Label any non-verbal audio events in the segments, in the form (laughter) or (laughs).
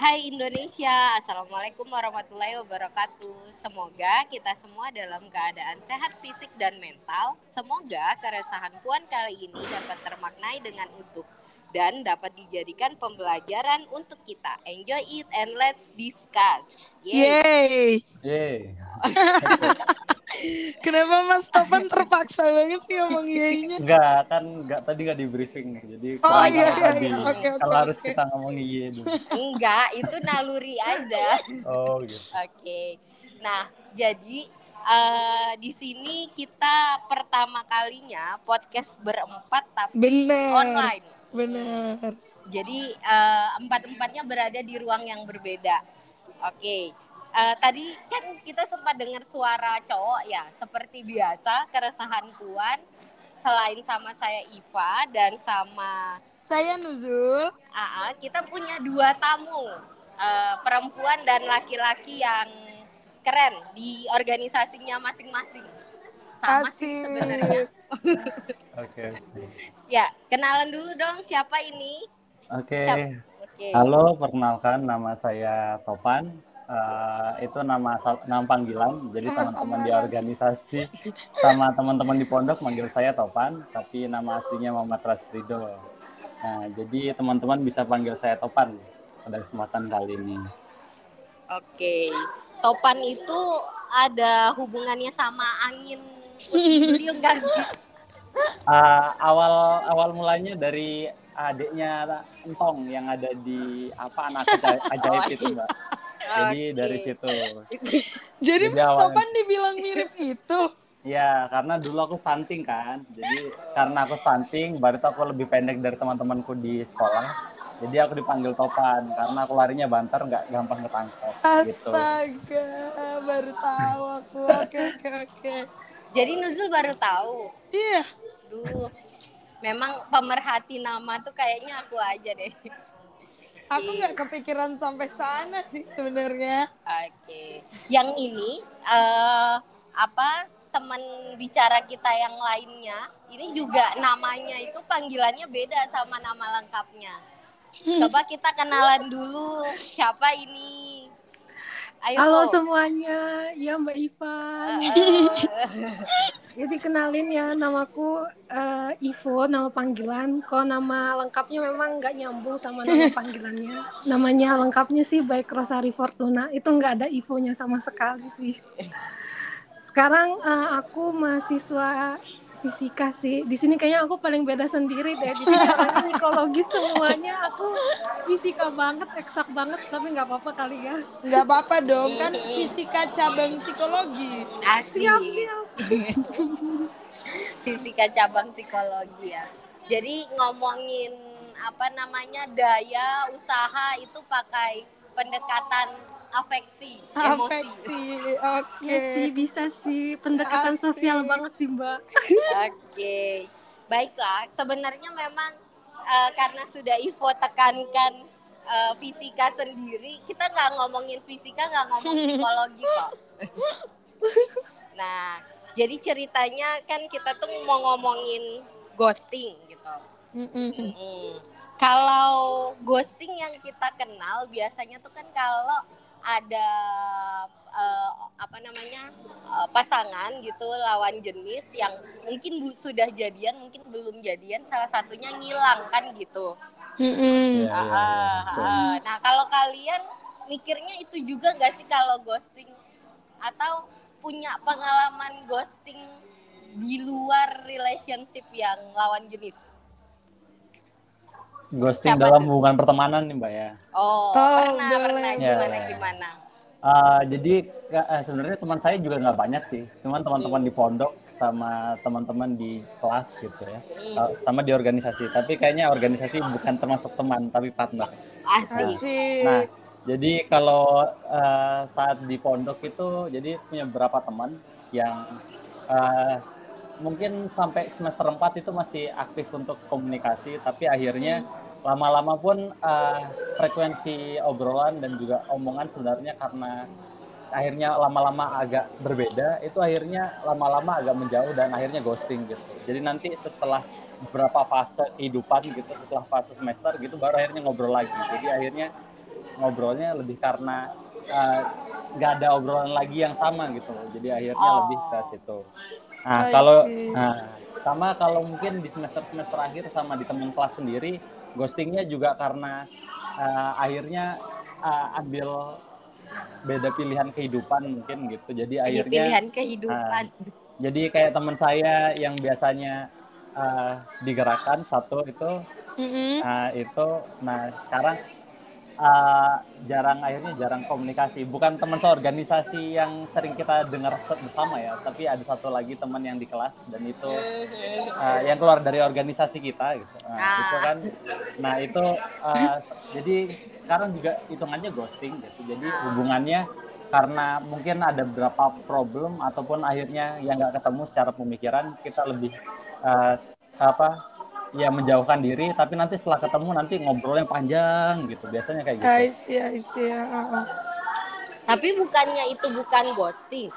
Hai Indonesia, Assalamualaikum warahmatullahi wabarakatuh. Semoga kita semua dalam keadaan sehat fisik dan mental. Semoga keresahan Puan kali ini dapat termaknai dengan utuh dan dapat dijadikan pembelajaran untuk kita. Enjoy it and let's discuss. Yeay. Yeay. (laughs) Kenapa Mas Topan terpaksa banget sih ngomong iyainya? Enggak, kan enggak tadi enggak di briefing. Jadi Oh, iya, iya, tadi. iya. Oke, oke, Kalau harus kita ngomong iya dulu. Enggak, itu naluri aja. Oh, gitu. Oke. Nah, jadi eh, di sini kita pertama kalinya podcast berempat tapi Bener. online. Bener. Jadi eh, empat-empatnya berada di ruang yang berbeda. Oke. Eh, tadi kan kita sempat dengar suara cowok ya, seperti biasa keresahan Puan selain sama saya Iva dan sama Saya Nuzul. AA, kita punya dua tamu eh, perempuan dan laki-laki yang keren di organisasinya masing-masing. Sama sih Asik. sebenarnya. Oke. Ya, kenalan dulu dong siapa ini? Oke. Oke. Halo, perkenalkan nama saya Topan. Eh, itu nama nama panggilan. Jadi teman-teman di organisasi sama teman-teman di pondok manggil saya Topan, tapi nama aslinya Muhammad Rasrido. Nah, jadi teman-teman bisa panggil saya Topan pada kesempatan kali ini. Oke. Topan itu ada hubungannya sama angin duyung nggak sih? (laughs) Ah, awal awal mulanya dari adiknya Entong yang ada di apa anak (laughs) ajaib, ajaib Oh, itu mbak. Jadi dari situ. Jadi Topan dibilang mirip itu. Ya karena dulu aku stunting kan. Jadi karena aku stunting, baru itu aku lebih pendek dari teman-temanku di sekolah. Jadi aku dipanggil Topan karena aku larinya banter nggak gampang ketangkep gitu. Astaga, baru tahu aku. Oke, oke, oke. Jadi Nuzul baru tahu. Iya. Duh, memang pemerhati nama tuh kayaknya aku aja deh. Aku nggak kepikiran sampai sana sih sebenarnya. Oke. Yang ini eh apa teman bicara kita yang lainnya, ini juga namanya itu panggilannya beda sama nama lengkapnya. (laughs) Coba kita kenalan dulu. Siapa ini? Ayo. Halo semuanya, ya Mbak Ivan. Eh, (laughs) Jadi kenalin ya, namaku eh, Ivo, nama panggilan. Kalau nama lengkapnya memang nggak nyambung sama nama (laughs) panggilannya. Namanya lengkapnya sih baik Rosari Fortuna, itu nggak ada Ivo-nya sama sekali sih. (laughs) Sekarang eh, aku mahasiswa fisika sih. Di sini kayaknya aku paling beda sendiri deh. Di sini psikologi semuanya. Aku fisika banget, eksak banget, tapi nggak apa-apa kali ya. Nggak apa-apa dong, kan fisika cabang psikologi. Asik. Siap, siap. (laughs) Fisika cabang psikologi ya. Jadi ngomongin apa namanya daya usaha itu pakai pendekatan afeksi, emosi. Afeksi. Oke. Ya sih bisa sih pendekatan Asik. sosial banget sih mbak. (laughs) Oke, baiklah. Sebenarnya memang eh, karena sudah Ivo tekankan eh, fisika sendiri, kita nggak ngomongin fisika, nggak ngomong (laughs) psikologi kok. nah, jadi ceritanya kan kita tuh mau ngomongin ghosting gitu. Mm-mm. Mm. Kalau ghosting yang kita kenal biasanya tuh kan kalau ada eh, apa namanya eh, pasangan gitu lawan jenis yang mungkin bu- sudah jadian mungkin belum jadian salah satunya ngilang kan gitu. Mm-mm. Iya, iya, Ah, iya, ah, betul. ah. Nah kalau kalian mikirnya itu juga nggak sih kalau ghosting atau punya pengalaman ghosting di luar relationship yang lawan jenis? Ghosting Siapa dalam tuh? hubungan pertemanan nih mbak ya. Oh, Oh, pernah, boleh, pernah gimana gimana? Ah, jadi eh, sebenarnya teman saya juga nggak banyak sih, cuman teman-teman di pondok sama teman-teman di kelas gitu ya, Hmm. Ah, sama di organisasi. Tapi kayaknya organisasi bukan termasuk teman, tapi partner. Asik. Asik. Nah, jadi kalau eh, saat di pondok itu, jadi punya beberapa teman yang eh, mungkin sampai semester 4 itu masih aktif untuk komunikasi, tapi akhirnya lama-lama pun eh, frekuensi obrolan dan juga omongan sebenarnya karena akhirnya lama-lama agak berbeda, itu akhirnya lama-lama agak menjauh dan akhirnya ghosting gitu. Jadi nanti setelah beberapa fase kehidupan gitu, setelah fase semester gitu, baru akhirnya ngobrol lagi. Jadi akhirnya ngobrolnya lebih karena eh, nggak ada obrolan lagi yang sama gitu jadi akhirnya Oh. lebih ke situ nah I kalau see. nah, sama kalau mungkin di semester semester akhir sama di teman kelas sendiri ghostingnya juga karena eh, akhirnya eh, ambil beda pilihan kehidupan mungkin gitu jadi Jadi akhirnya pilihan kehidupan. jadi kayak teman saya yang biasanya eh, digerakkan satu itu Mm-mm. Nah, itu nah sekarang uh, jarang akhirnya jarang komunikasi. Bukan teman seorganisasi yang sering kita dengar bersama ya, tapi ada satu lagi teman yang di kelas dan itu uh, yang keluar dari organisasi kita gitu. Nah, Ah. itu kan nah itu uh, jadi sekarang juga hitungannya ghosting gitu. Jadi Ah. hubungannya karena mungkin ada beberapa problem ataupun akhirnya yang nggak ketemu secara pemikiran kita lebih uh, apa ya menjauhkan diri tapi nanti setelah ketemu nanti ngobrol yang panjang gitu biasanya kayak gitu I see, I see. Uh-uh. Tapi bukannya itu bukan ghosting.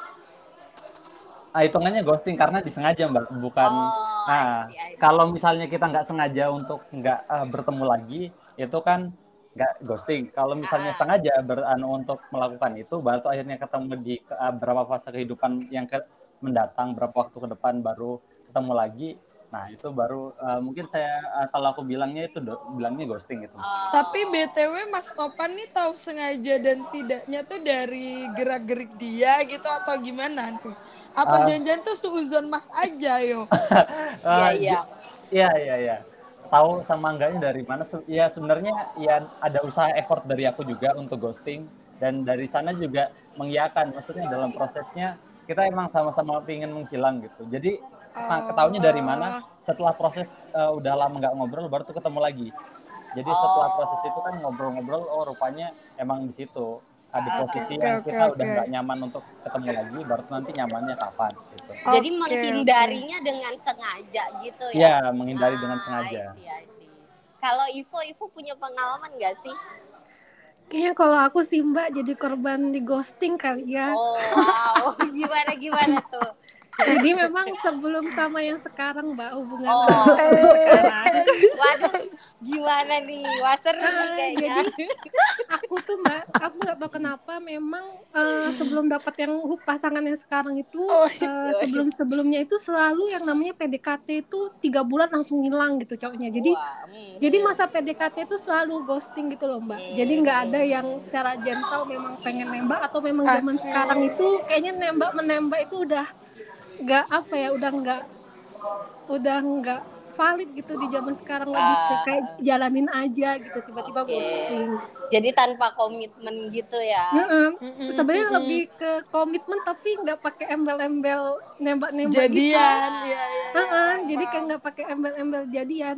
ah hitungannya ghosting karena disengaja mbak bukan Oh, nah I see, I see. kalau misalnya kita nggak sengaja untuk nggak eh, bertemu lagi itu kan nggak ghosting kalau misalnya Ah. sengaja ber, anu, untuk melakukan itu baru akhirnya ketemu di eh, berapa fase kehidupan yang ke, mendatang berapa waktu ke depan baru ketemu lagi nah itu baru eh, mungkin saya eh, kalau aku bilangnya itu do- bilangnya ghosting gitu Oh. Tapi BTW Mas Topan nih tahu sengaja dan tidaknya tuh dari gerak-gerik dia gitu atau gimana nih? Atau Ah. janjian tuh seuzon Mas aja yo. (laughs) Iya, iya. Iya iya iya. Tahu sama enggaknya dari mana? Ya sebenarnya ya ada usaha effort dari aku juga untuk ghosting dan dari sana juga mengiyakan. Maksudnya dalam prosesnya kita emang sama-sama ingin menghilang gitu. Jadi nah, ketahuinya dari mana? Setelah proses eh, udah lama nggak ngobrol baru tuh ketemu lagi. Jadi setelah Oh. proses itu kan ngobrol-ngobrol, oh rupanya emang di situ ada Oke, posisi oke, yang oke, kita udah oke. nggak nyaman untuk ketemu lagi, baru nanti nyamannya kapan gitu. Jadi Oke, menghindarinya dengan sengaja gitu ya. Ya menghindari dengan Ah, sengaja. I see, I see. Kalau Ivo, Ivo punya pengalaman nggak sih? Kayaknya kalau aku sih Mbak jadi korban di ghosting kali ya. Oh wow, (laughs) gimana gimana tuh? Jadi memang sebelum sama yang sekarang Mbak hubungan Oh. sekarang. Waduh, gimana nih? Wah seru Ah, kayaknya. aku tuh mbak aku nggak tahu kenapa memang eh, sebelum dapat yang pasangan yang sekarang itu Oh, eh, sebelum sebelumnya itu selalu yang namanya PDKT itu tiga bulan langsung hilang gitu cowoknya jadi hmm. jadi masa PDKT itu selalu ghosting gitu loh mbak jadi nggak ada yang secara gentle memang pengen nembak atau memang zaman sekarang itu kayaknya nembak menembak itu udah nggak apa ya udah nggak udah nggak valid gitu di zaman sekarang lagi Ah. kayak jalanin aja gitu tiba-tiba Oke. ghosting Jadi tanpa komitmen gitu ya. Heeh. Mm-mm, sebenarnya mm-mm. lebih ke komitmen tapi nggak pakai embel-embel nembak-nembak gitu. Jadian, ya ya. Heeh, jadi kayak nggak pakai embel-embel jadian.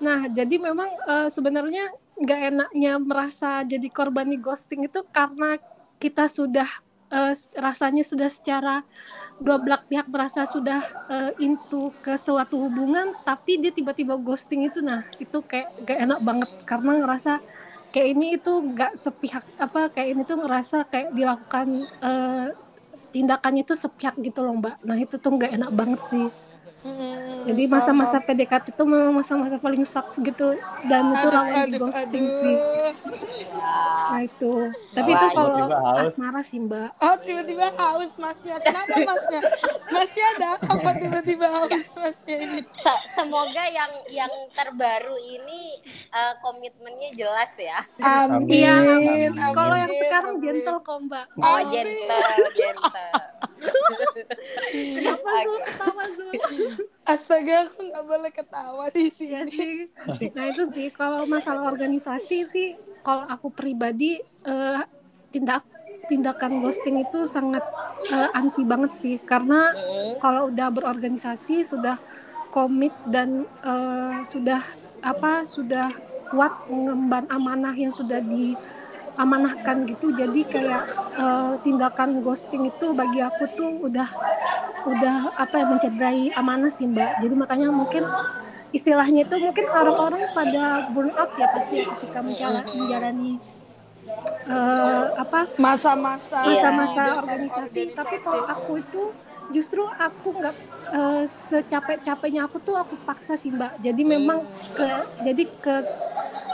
Nah, jadi memang eh, sebenarnya nggak enaknya merasa jadi korban di ghosting itu karena kita sudah eh, rasanya sudah secara dua belah pihak merasa sudah eh, into ke suatu hubungan, tapi dia tiba-tiba ghosting itu, nah itu kayak gak enak banget karena ngerasa kayak ini itu nggak sepihak apa kayak ini tuh ngerasa kayak dilakukan eh, tindakannya itu sepihak gitu loh mbak. Nah itu tuh nggak enak banget sih. Jadi masa-masa PDKT itu memang masa-masa paling sucks gitu dan itu rawan di ghosting aduh. sih. Ya. Nah itu. Tapi itu kalau asmara sih mbak. Oh tiba-tiba haus masnya. Kenapa masnya? Masnya ada apa tiba-tiba haus masnya ini? Se- semoga yang yang terbaru ini eh, komitmennya jelas ya. Amin. Iya. amin, Kalau yang sekarang amin. gentle kok mbak. Oh, Asik. gentle, gentle. Kenapa Zul ketawa Zul? Astaga, aku nggak boleh ketawa di sini. sih. Nah itu sih kalau masalah organisasi sih kalau aku pribadi eh, tindak tindakan ghosting itu sangat eh, anti banget sih karena Mm. kalau udah berorganisasi sudah komit dan eh, sudah apa sudah kuat mengemban amanah yang sudah diamanahkan gitu. Jadi kayak eh, tindakan ghosting itu bagi aku tuh udah udah apa ya mencederai amanah sih mbak. Jadi makanya mungkin istilahnya itu mungkin orang-orang pada burn out ya pasti ya ketika menjala- menjalani eh, apa Masa-masa Iya. masa-masa hidup dan organisasi. Tapi kalau aku itu justru aku nggak eh, secapek-capeknya aku tuh aku paksa sih mbak. Jadi memang ke jadi ke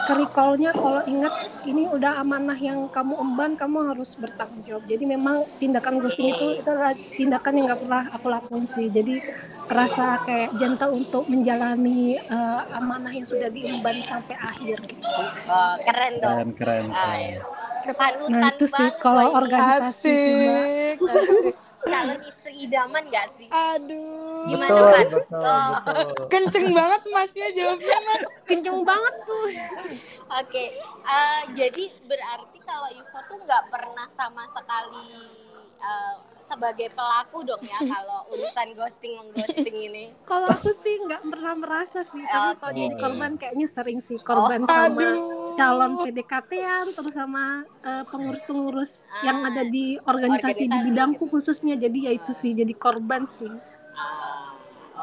recall-nya kalau ingat ini udah amanah yang kamu emban kamu harus bertanggung jawab jadi memang tindakan ghosting itu itu adalah tindakan yang nggak pernah aku lakuin sih jadi kerasa kayak gentle untuk menjalani eh, amanah yang sudah diemban sampai akhir gitu. Oh, keren dong. Keren, keren, keren. Panutan Nah itu sih kalau organisasi. Asik, asik. calon istri idaman gak sih? Aduh. Gimana, Betul, Pan? betul, Oh. betul. Kenceng banget masnya jawabnya mas. Kenceng banget tuh. Oke, eh, jadi berarti kalau Ivo tuh nggak pernah sama sekali eh, sebagai pelaku dong ya kalau (laughs) urusan ghosting mengghosting ini. Kalau aku sih nggak pernah merasa sih, tapi kalau jadi Oh. korban kayaknya sering sih korban sama Aduh. calon PDKT-an terus sama eh, pengurus-pengurus yang ada di organisasi, di Organisasi. bidangku khususnya. Jadi ya itu sih jadi korban sih. Ah,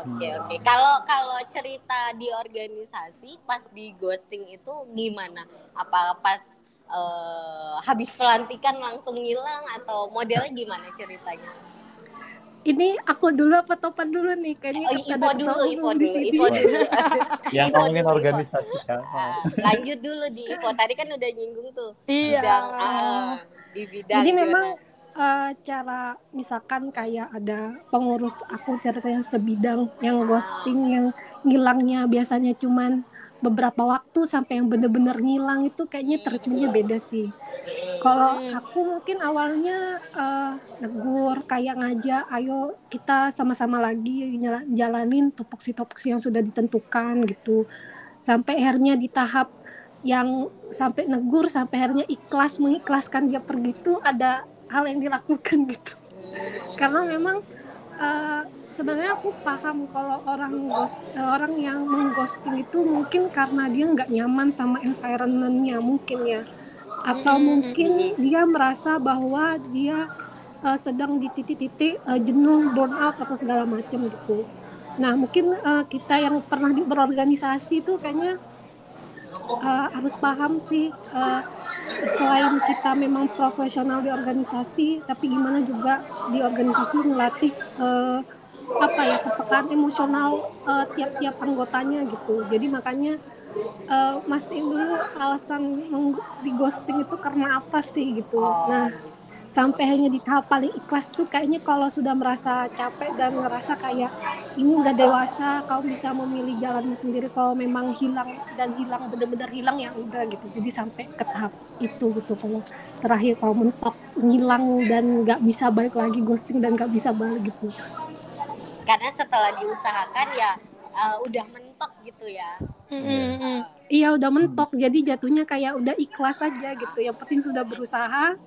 Oke oke. Kalau kalau cerita di organisasi pas di ghosting itu gimana? Apa pas eh, habis pelantikan langsung ngilang atau modelnya gimana ceritanya? Ini aku dulu apa Topan dulu nih? Kayaknya Oh, ada dulu, di dulu. Ivo dulu. (laughs) Yang ngomongin organisasi siapa? Ah, lanjut dulu di Ivo. Tadi kan udah nyinggung tuh. Iya. Bidang, ah, di bidang. Jadi gimana? memang eh, cara misalkan kayak ada pengurus aku ceritanya sebidang yang ghosting yang ngilangnya biasanya cuman beberapa waktu sampai yang bener-bener ngilang itu kayaknya treatmentnya beda sih. Kalau aku mungkin awalnya eh, negur kayak ngajak, ayo kita sama-sama lagi jalanin topoksi-topoksi yang sudah ditentukan gitu. Sampai akhirnya di tahap yang sampai negur sampai akhirnya ikhlas mengikhlaskan dia pergi itu ada hal yang dilakukan gitu. Karena memang eh, sebenarnya aku paham kalau orang ghost, eh, orang yang mengghosting itu mungkin karena dia nggak nyaman sama environmentnya mungkin ya. Atau mungkin dia merasa bahwa dia eh, sedang di titik-titik eh, jenuh burnout atau segala macam gitu. Nah mungkin eh, kita yang pernah di berorganisasi itu kayaknya eh, harus paham sih eh, selain kita memang profesional di organisasi tapi gimana juga di organisasi ngelatih eh, apa ya kepekaan emosional tiap-tiap anggotanya gitu. Jadi makanya eh, mastiin dulu alasan di ghosting itu karena apa sih gitu. Nah sampai hanya di tahap paling ikhlas tuh kayaknya kalau sudah merasa capek dan ngerasa kayak ini udah dewasa kau bisa memilih jalanmu sendiri kalau memang hilang dan hilang benar-benar hilang ya udah gitu jadi sampai ke tahap itu gitu kalau terakhir kalau mentok ngilang dan nggak bisa balik lagi ghosting dan nggak bisa balik gitu Karena setelah diusahakan ya eh, udah mentok gitu ya. Mm-mm. iya udah mentok jadi jatuhnya kayak udah ikhlas aja gitu yang penting sudah berusaha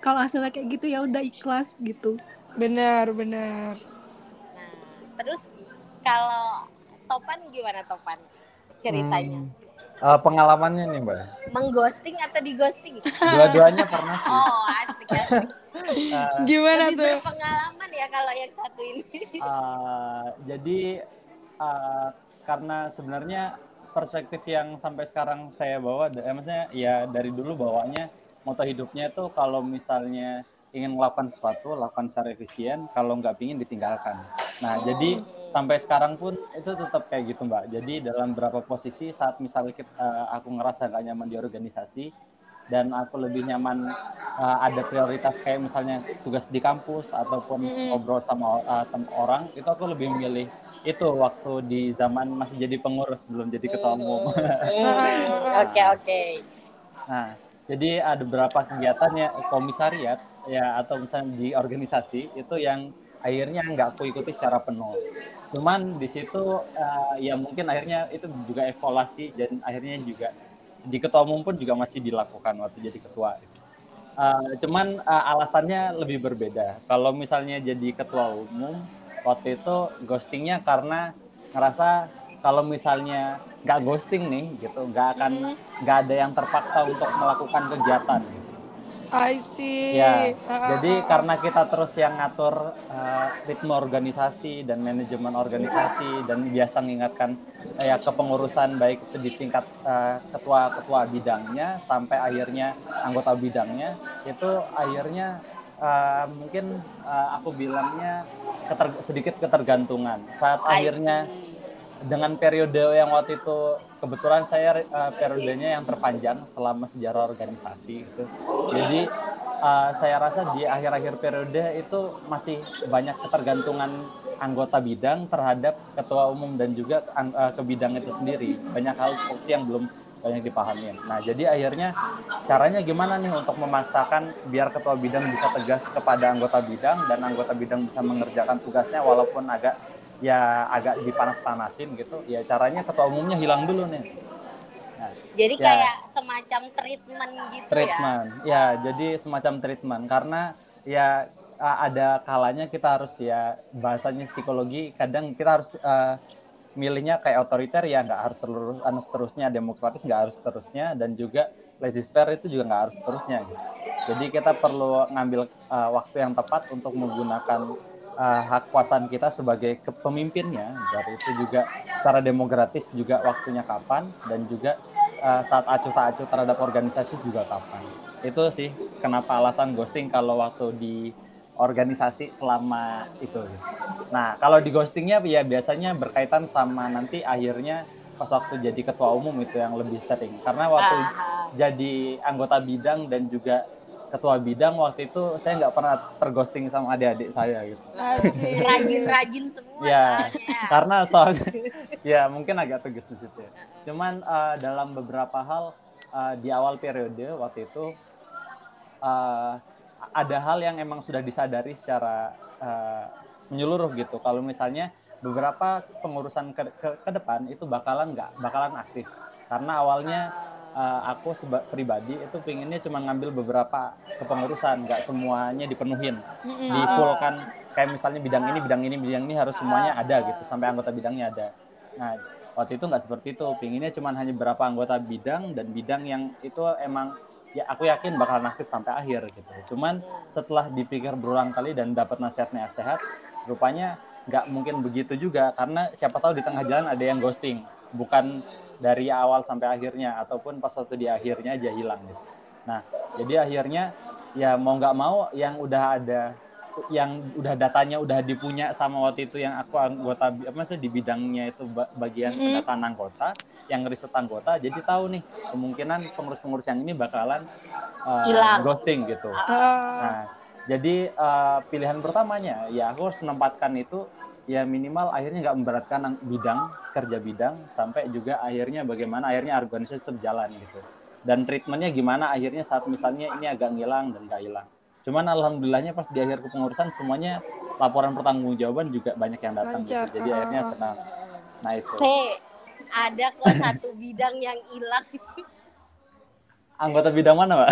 kalau hasilnya kayak gitu ya udah ikhlas gitu Benar, benar. Nah, terus kalau Topan gimana Topan ceritanya? Hmm. Eh, pengalamannya nih mbak, Mengghosting atau dighosting? dua-duanya pernah sih. Oh asik asik. Eh, Gimana tuh? berpengalaman ya kalau yang satu ini. eh, jadi eh, karena sebenarnya perspektif yang sampai sekarang saya bawa, eh, maksudnya ya dari dulu bawanya moto hidupnya itu kalau misalnya ingin melakukan sesuatu, lakukan secara efisien, kalau nggak pingin ditinggalkan. Nah, jadi sampai sekarang pun itu tetap kayak gitu mbak. Jadi dalam beberapa posisi saat misalnya kita, eh, aku ngerasa nggak nyaman di organisasi dan aku lebih nyaman eh, ada prioritas kayak misalnya tugas di kampus ataupun ngobrol sama tem- orang, itu aku lebih memilih itu waktu di zaman masih jadi pengurus belum jadi ketua umum. (laughs) (laughs) Oke oke. Nah, jadi ada beberapa kegiatan ya komisariat ya atau misalnya di organisasi itu yang akhirnya nggak aku ikuti secara penuh. Cuman di situ eh, ya mungkin akhirnya itu juga evaluasi dan akhirnya juga di ketua umum pun juga masih dilakukan waktu jadi ketua. Eh, cuman eh, alasannya lebih berbeda. Kalau misalnya jadi ketua umum waktu itu ghostingnya karena ngerasa kalau misalnya nggak ghosting nih gitu nggak akan nggak ada yang terpaksa untuk melakukan kegiatan I see. ya Ah, jadi ah, ah. karena kita terus yang ngatur eh, ritme organisasi dan manajemen organisasi dan biasa mengingatkan eh, ya kepengurusan baik itu di tingkat eh, ketua-ketua bidangnya sampai akhirnya anggota bidangnya itu akhirnya eh, mungkin eh, aku bilangnya keter- sedikit ketergantungan. Saat I akhirnya see. Dengan periode yang waktu itu kebetulan saya eh, periodenya yang terpanjang selama sejarah organisasi gitu. Jadi eh, saya rasa di akhir-akhir periode itu masih banyak ketergantungan anggota bidang terhadap ketua umum dan juga eh, ke bidang itu sendiri. Banyak hal fungsi yang belum banyak dipahami. Nah, jadi akhirnya caranya gimana nih untuk memaksakan biar ketua bidang bisa tegas kepada anggota bidang dan anggota bidang bisa mengerjakan tugasnya walaupun agak ya agak dipanas-panasin gitu. Ya caranya ketua umumnya hilang dulu nih. Nah, Jadi Ya. kayak semacam treatment gitu ya. treatment. Ya, jadi semacam treatment karena ya ada kalanya kita harus ya bahasanya psikologi kadang kita harus eh, milihnya kayak otoriter ya nggak harus seluruh anu seterusnya demokratis nggak harus seterusnya dan juga laissez-faire itu juga nggak harus seterusnya gitu. Jadi kita perlu ngambil eh, waktu yang tepat untuk menggunakan eh, hak kuasaan kita sebagai kepemimpinnya. Dari itu juga secara demokratis juga waktunya kapan dan juga eh, saat acuh tak acuh terhadap organisasi juga kapan. Itu sih kenapa alasan ghosting kalau waktu di organisasi selama itu. Nah, kalau di ghostingnya ya biasanya berkaitan sama nanti akhirnya pas waktu jadi ketua umum itu yang lebih sering. Karena waktu Aha. jadi anggota bidang dan juga ketua bidang waktu itu saya nggak pernah terghosting sama adik-adik saya gitu. Rajin-rajin semua Ya, soalnya. karena soalnya (laughs) ya mungkin agak tegas di situ ya. Cuman eh, dalam beberapa hal eh, di awal periode waktu itu eh, ada hal yang emang sudah disadari secara eh, menyeluruh gitu. Kalau misalnya beberapa pengurusan ke, ke, ke depan itu bakalan nggak bakalan aktif karena awalnya eh, aku seba- pribadi itu pinginnya cuma ngambil beberapa kepengurusan nggak semuanya dipenuhin. Full kan kayak misalnya bidang ini bidang ini bidang ini harus semuanya ada gitu sampai anggota bidangnya ada. Nah waktu itu nggak seperti itu. Pinginnya cuma hanya beberapa anggota bidang dan bidang yang itu emang ya aku yakin bakalan aktif sampai akhir gitu. Cuman setelah dipikir berulang kali dan dapat nasihatnya sehat rupanya nggak mungkin begitu juga karena siapa tahu di tengah jalan ada yang ghosting. Bukan dari awal sampai akhirnya ataupun pas waktu di akhirnya aja hilang gitu. Nah, jadi akhirnya ya mau nggak mau yang udah ada yang udah datanya udah dipunya sama waktu itu yang aku anggota apa sih di bidangnya itu ba- bagian Mhm. pendataan anggota yang riset anggota jadi tahu nih kemungkinan pengurus-pengurus yang ini bakalan uh, Hilang. ghosting gitu. Ah, Nah, jadi eh, pilihan pertamanya ya aku harus menempatkan itu ya minimal akhirnya nggak memberatkan ang- bidang kerja bidang sampai juga akhirnya bagaimana akhirnya organisasi tetap jalan gitu. Dan treatmentnya gimana akhirnya saat misalnya ini agak ngilang dan nggak hilang. Cuman alhamdulillahnya pas di akhir kepengurusan semuanya laporan pertanggungjawaban juga banyak yang datang. Gitu. Jadi Ah, akhirnya ah, ah. senang. Nah itu Se, ada kok satu bidang yang hilang. anggota bidang mana, Pak?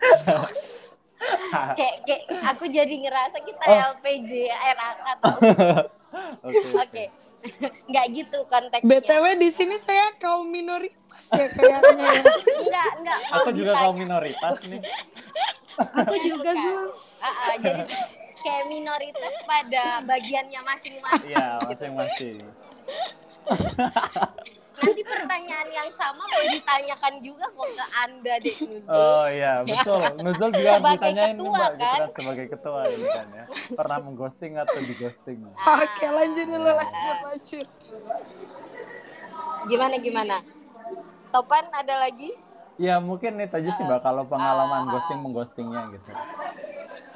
(laughs) (laughs) kayak kayak aku jadi ngerasa kita Oh. LPJ RAK atau (laughs) Oke. oke (laughs) nggak gitu konteksnya BTW di sini saya kaum minoritas ya kayaknya. ya. enggak enggak Aku juga ditanya. kaum minoritas nih. Aku juga Zul. Ah, ah, jadi kayak minoritas pada bagiannya masing-masing Iya, masing-masing. Nanti pertanyaan yang sama mau ditanyakan juga kok ke anda deh Nuzul Oh iya, betul. (laughs) Nuzul juga harus Sebagai ditanyain nih, ketua, Mbak, gitu kan? kan, sebagai ketua ini kan ya. Pernah mengghosting atau dighosting? Ah, Oke lanjut dulu lanjut lanjut. gimana gimana Topan ada lagi Ya mungkin itu aja sih Mbak kalau pengalaman Ah. ghosting mengghostingnya gitu.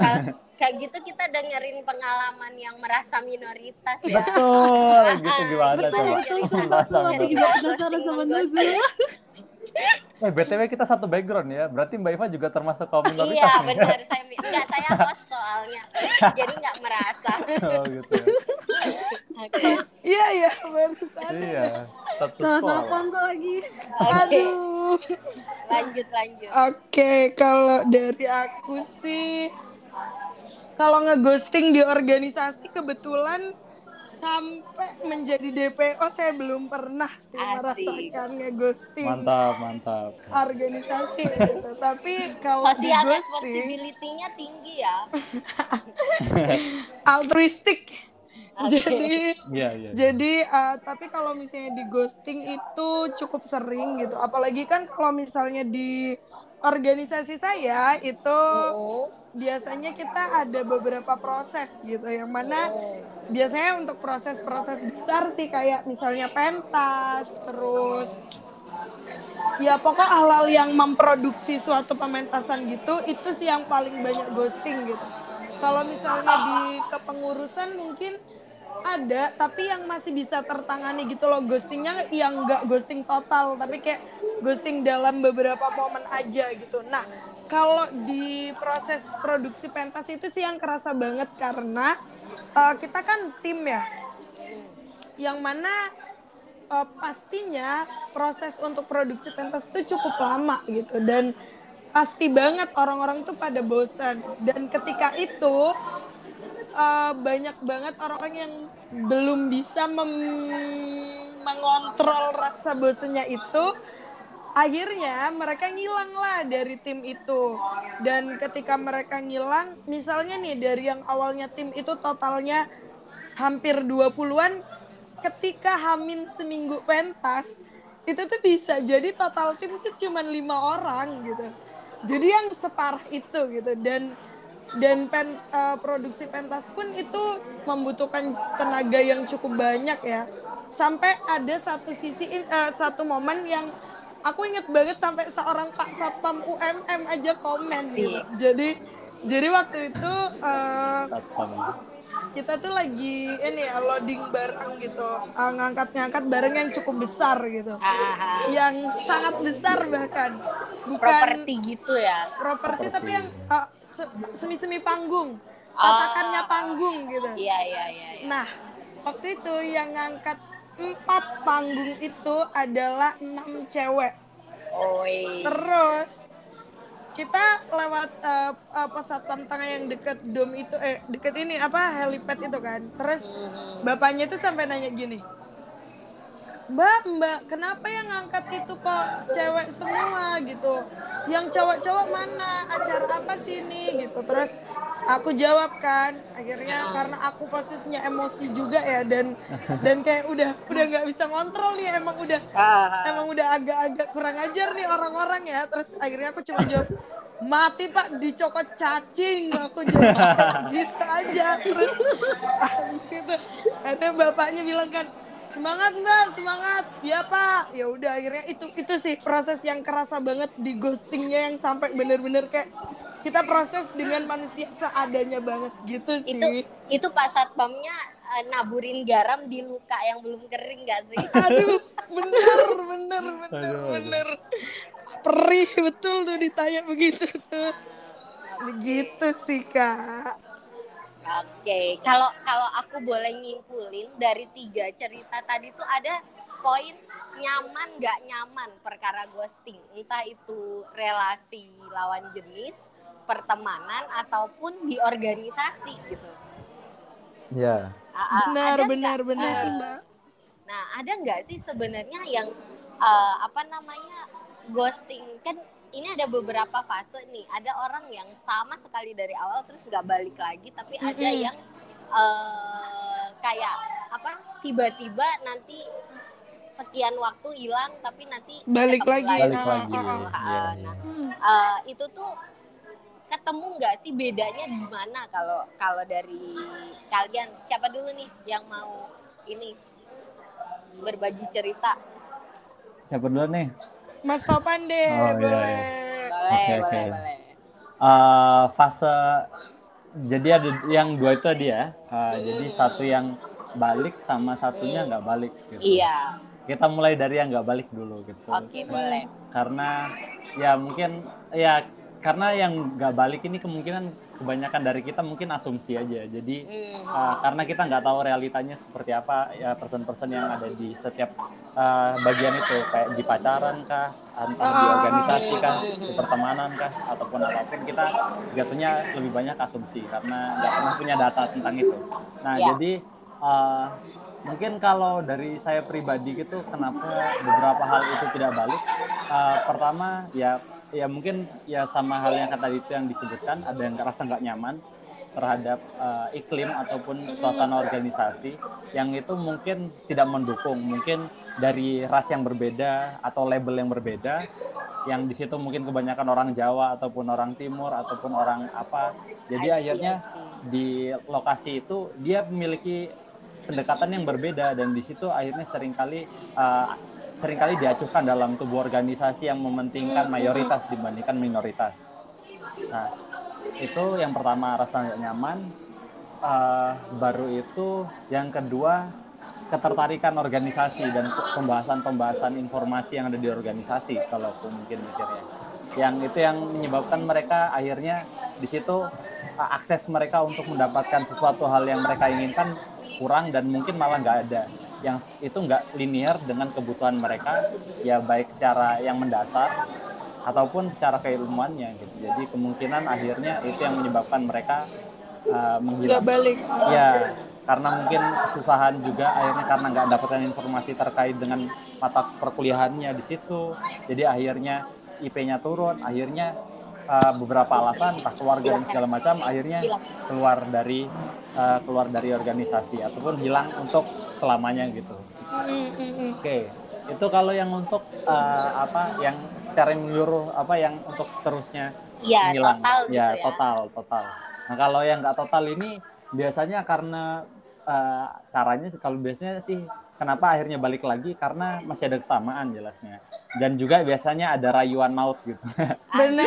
(laughs) Kayak gitu kita dengerin pengalaman yang merasa minoritas ya Betul, gitu gimana betul, coba? betul, Itu betul. Mbak? juga penasaran sama Nuzul. Eh BTW kita satu background ya, berarti Mbak Iva juga termasuk kaum minoritas iya benar saya enggak saya host soalnya jadi nggak merasa (laughs) Oh gitu ya. Oke. Iya ya baru sadar. Iya, satu Sama-sama. Ponto lagi. Aduh. lanjut lanjut Oke, kalau dari aku sih kalau ngeghosting di organisasi kebetulan sampai menjadi DPO saya belum pernah sih Asik. merasakan ngeghosting Mantap, mantap. organisasi gitu. (laughs) Tapi kalau social ghosting responsibility-nya tinggi ya (laughs) altruistik. Oke. Jadi Iya, iya. Jadi eh, tapi kalau misalnya di ghosting itu cukup sering gitu. Apalagi kan kalau misalnya di organisasi saya itu Mm-mm. biasanya kita ada beberapa proses gitu yang mana Mm. biasanya untuk proses-proses besar sih kayak misalnya pentas terus ya pokok hal-hal yang memproduksi suatu pementasan gitu itu sih yang paling banyak ghosting gitu kalau misalnya di kepengurusan mungkin ada tapi yang masih bisa tertangani gitu loh ghostingnya yang nggak ghosting total tapi kayak ghosting dalam beberapa momen aja gitu. Nah kalau di proses produksi pentas itu sih yang kerasa banget karena uh, kita kan tim ya. Yang mana uh, pastinya proses untuk produksi pentas itu cukup lama gitu dan pasti banget orang-orang tuh pada bosan. Dan ketika itu uh, banyak banget orang-orang yang belum bisa mengontrol rasa bosannya itu. Akhirnya mereka ngilang lah dari tim itu. Dan ketika mereka ngilang misalnya nih dari yang awalnya tim itu totalnya hampir 20-an ketika Hamin seminggu pentas itu tuh bisa jadi total tim tuh cuma lima orang gitu. Jadi yang separah itu gitu. Dan dan pen, uh, produksi pentas pun itu membutuhkan tenaga yang cukup banyak ya. Sampai ada satu sisi uh, satu momen yang aku inget banget sampai seorang Pak Satpam UMM aja komen gitu. Jadi jadi waktu itu uh, kita tuh lagi ini ya loading barang gitu. Uh, ngangkat-ngangkat barang yang cukup besar gitu. Aha. yang sangat besar bahkan. Bukan Properti gitu ya. properti tapi yang uh, semi-semi panggung tatakannya panggung gitu Iya iya iya. iya. nah waktu itu yang ngangkat empat panggung itu adalah enam cewek Oi. terus kita lewat uh, uh, pesawat tengah yang deket dom itu eh deket ini apa helipad itu kan terus Mhm. bapaknya itu sampai nanya gini Mbak, Mbak, kenapa yang ngangkat itu kok cewek semua gitu? Yang cowok-cowok mana? Acara apa sih ini gitu? Terus aku jawab kan, akhirnya karena aku posisinya emosi juga ya dan dan kayak udah udah nggak bisa ngontrol nih emang udah Aha. emang udah agak-agak kurang ajar nih orang-orang ya. Terus akhirnya aku cuma jawab mati pak dicokot cacing aku jawab gitu aja terus habis itu ada bapaknya bilang kan semangat mbak semangat. Ya pak. Ya udah akhirnya itu itu sih proses yang kerasa banget di ghostingnya yang sampai bener-bener kayak kita proses dengan manusia seadanya banget gitu sih. Itu itu Pak Satpamnya eh, naburin garam di luka yang belum kering gak sih? (laughs) aduh bener bener bener Aduh, aduh. bener. Perih betul tuh ditanya begitu tuh. Begitu sih kak Oke, kalau kalau aku boleh nyimpulin dari tiga cerita tadi tuh ada poin nyaman nggak nyaman perkara ghosting, entah itu relasi lawan jenis, pertemanan ataupun di organisasi gitu. Ya. A- a- benar ada benar nggak, benar eh, Nah, ada nggak sih sebenarnya yang eh, apa namanya ghosting kan ini ada beberapa fase nih. Ada orang yang sama sekali dari awal terus nggak balik lagi, tapi ada Mm-mm. yang eh, kayak apa tiba-tiba nanti sekian waktu hilang tapi nanti Balik lagi. Balik lagi. ah, ah. Iya, Ah, iya. nah, eh, itu tuh ketemu nggak sih bedanya di mana kalau kalau dari kalian siapa dulu nih yang mau ini berbagi cerita Siapa dulu nih? Mas Topan deh Oh, iya, boleh boleh Oke, boleh oke. boleh Eh, fase jadi ada yang dua itu dia. Eh, jadi satu yang balik sama satunya nggak balik. Gitu. iya Kita mulai dari yang nggak balik dulu gitu. oke boleh Karena ya mungkin ya karena yang nggak balik ini kemungkinan kebanyakan dari kita mungkin asumsi aja. Jadi Hmm, Uh, karena kita nggak tahu realitanya seperti apa ya person-person yang ada di setiap uh, bagian itu kayak di pacaran kah, entah di Ah. organisasi kah, di pertemanan kah, ataupun apa pun kita jatuhnya lebih banyak asumsi karena nggak pernah punya data tentang itu. Nah Ya. jadi uh, mungkin kalau dari saya pribadi gitu kenapa beberapa hal itu tidak balik? Uh, pertama ya ya mungkin ya sama hal yang kata itu yang disebutkan ada yang ngerasa nggak nyaman terhadap uh, iklim ataupun suasana organisasi yang itu mungkin tidak mendukung mungkin dari ras yang berbeda atau label yang berbeda yang di situ mungkin kebanyakan orang Jawa ataupun orang Timur ataupun orang apa. Jadi see, akhirnya di lokasi itu dia memiliki pendekatan yang berbeda dan di situ akhirnya sering kali uh, sering kali diacuhkan dalam tubuh organisasi yang mementingkan mayoritas dibandingkan minoritas. Nah, itu yang pertama rasa nggak nyaman. Uh, baru itu yang kedua ketertarikan organisasi dan pembahasan-pembahasan informasi yang ada di organisasi kalau aku mungkin mikirnya. Yang itu yang menyebabkan mereka akhirnya di situ uh, akses mereka untuk mendapatkan sesuatu hal yang mereka inginkan kurang dan mungkin malah nggak ada yang itu nggak linear dengan kebutuhan mereka ya baik secara yang mendasar ataupun secara keilmuannya gitu. Jadi kemungkinan akhirnya itu yang menyebabkan mereka uh, menghilang. Nggak balik. ya karena mungkin kesusahan juga akhirnya karena nggak dapatkan informasi terkait dengan mata perkuliahannya di situ. Jadi akhirnya IP-nya turun akhirnya uh, beberapa alasan entah keluarga dan segala macam akhirnya keluar dari uh, keluar dari organisasi ataupun hilang untuk selamanya gitu Mm, mm, mm. oke itu kalau yang untuk uh, apa yang secara menyeluruh apa yang untuk seterusnya Iya, hilang total gitu ya, ya. total total nah kalau yang nggak total ini biasanya karena eh, caranya kalau biasanya sih kenapa akhirnya balik lagi? Karena masih ada kesamaan jelasnya. Dan juga biasanya ada rayuan maut gitu. (laughs) Benar.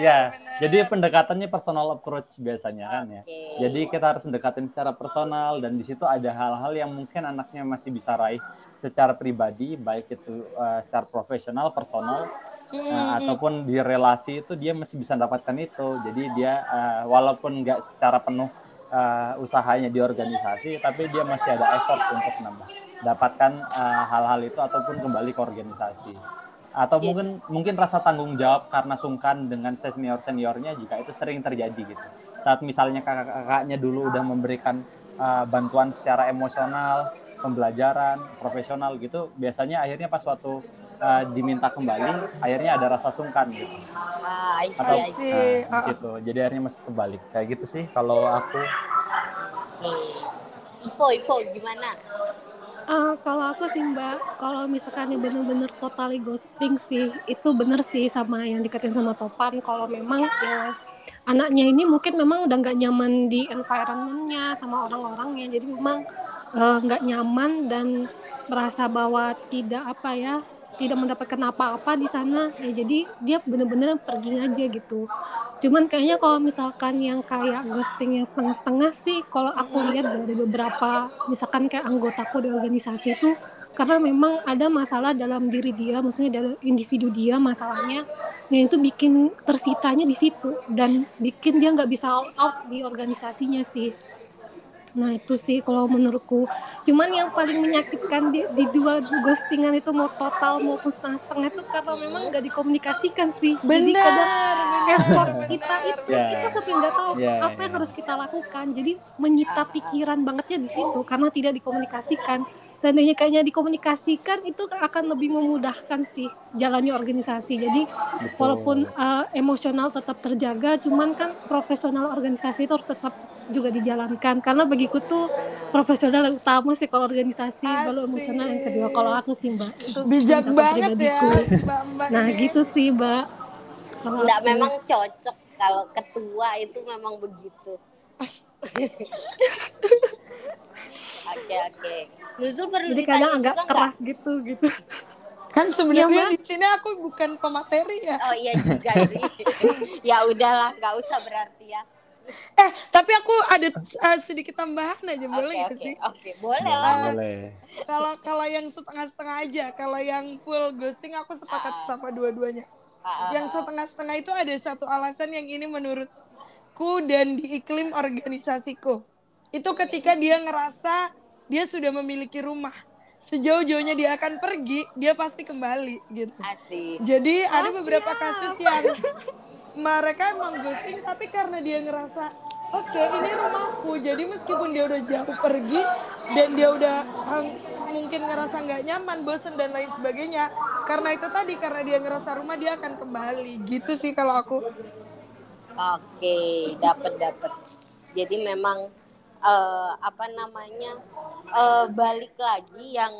Ya benar. jadi pendekatannya personal approach biasanya kan ya. Jadi kita harus mendekatin secara personal dan di situ ada hal-hal yang mungkin anaknya masih bisa raih secara pribadi baik itu eh, secara profesional personal Nah, ataupun di relasi itu dia masih bisa dapatkan itu. Jadi dia eh, walaupun nggak secara penuh eh, usahanya di organisasi, tapi dia masih ada effort untuk nambah dapatkan eh, hal-hal itu ataupun kembali ke organisasi. Atau mungkin mungkin rasa tanggung jawab karena sungkan dengan senior seniornya juga itu sering terjadi gitu. Saat misalnya kakak-kakaknya dulu udah memberikan eh, bantuan secara emosional, pembelajaran, profesional gitu, biasanya akhirnya pas waktu eh, diminta kembali, akhirnya ada rasa sungkan gitu. Ah, I see, Atau I see. see. nah, di situ. Jadi akhirnya mesti kebalik. Kayak gitu sih kalau aku. Oke. Ivo, Ivo gimana? Ah, kalau aku sih mbak, kalau misalkan yang bener-bener totally ghosting sih, itu bener sih sama yang dikatain sama Topan. Kalau memang ya anaknya ini mungkin memang udah nggak nyaman di environmentnya sama orang-orangnya, jadi memang eh, nggak nyaman dan merasa bahwa tidak apa ya, tidak mendapatkan apa-apa di sana. Ya jadi dia bener-bener pergi aja gitu. Cuman kayaknya kalau misalkan yang kayak ghosting yang setengah-setengah sih, kalau aku lihat dari beberapa misalkan kayak anggotaku di organisasi itu karena memang ada masalah dalam diri dia, maksudnya dalam individu dia masalahnya yang itu bikin tersitanya di situ dan bikin dia nggak bisa out di organisasinya sih. Nah itu sih kalau menurutku. Cuman yang paling menyakitkan di, di dua ghostingan itu mau total maupun setengah-setengah itu karena memang nggak dikomunikasikan sih. Jadi Benar, kadang benar, effort kita itu Ya. kita sampai nggak tahu Ya, apa yang ya. harus kita lakukan. Jadi menyita pikiran bangetnya di situ karena tidak dikomunikasikan. Seandainya kayaknya dikomunikasikan itu akan lebih memudahkan sih jalannya organisasi. Jadi Betul. walaupun uh, emosional tetap terjaga, cuman kan profesional organisasi itu harus tetap juga dijalankan. Karena bagiku tuh profesional yang utama sih kalau organisasi, baru Asik. emosional yang kedua. Kalau aku sih mbak, itu Bijak banget ya pribadiku. Mbak-mbak Nah ini. gitu sih mbak. Kalau Enggak aku. memang cocok kalau ketua itu memang begitu. (laughs) Oke oke. Nuzul perlu Jadi ditanya kadang agak juga nggak? keras gitu gitu. Kan sebenarnya Iya, Mbak. di sini aku bukan pemateri ya. Oh iya juga sih. (laughs) ya udahlah, nggak usah berarti ya. Eh, tapi aku ada uh, sedikit tambahan aja boleh oke sih? oke boleh Boleh, lah. boleh. Kalau kalau yang setengah-setengah aja, kalau yang full ghosting aku sepakat Ah. sama dua-duanya. Ah, Yang setengah-setengah itu ada satu alasan yang ini menurutku dan di iklim organisasiku. Itu ketika dia ngerasa dia sudah memiliki rumah. Sejauh-jauhnya dia akan pergi, dia pasti kembali gitu. Asik. Jadi ada beberapa kasus yang mereka emang ghosting tapi karena dia ngerasa oke ini rumahku. Jadi meskipun dia udah jauh pergi dan dia udah um, mungkin ngerasa nggak nyaman bosen dan lain sebagainya karena itu tadi karena dia ngerasa rumah dia akan kembali. Gitu sih kalau aku. Oke, dapat dapat. Jadi memang eh, apa namanya eh, balik lagi yang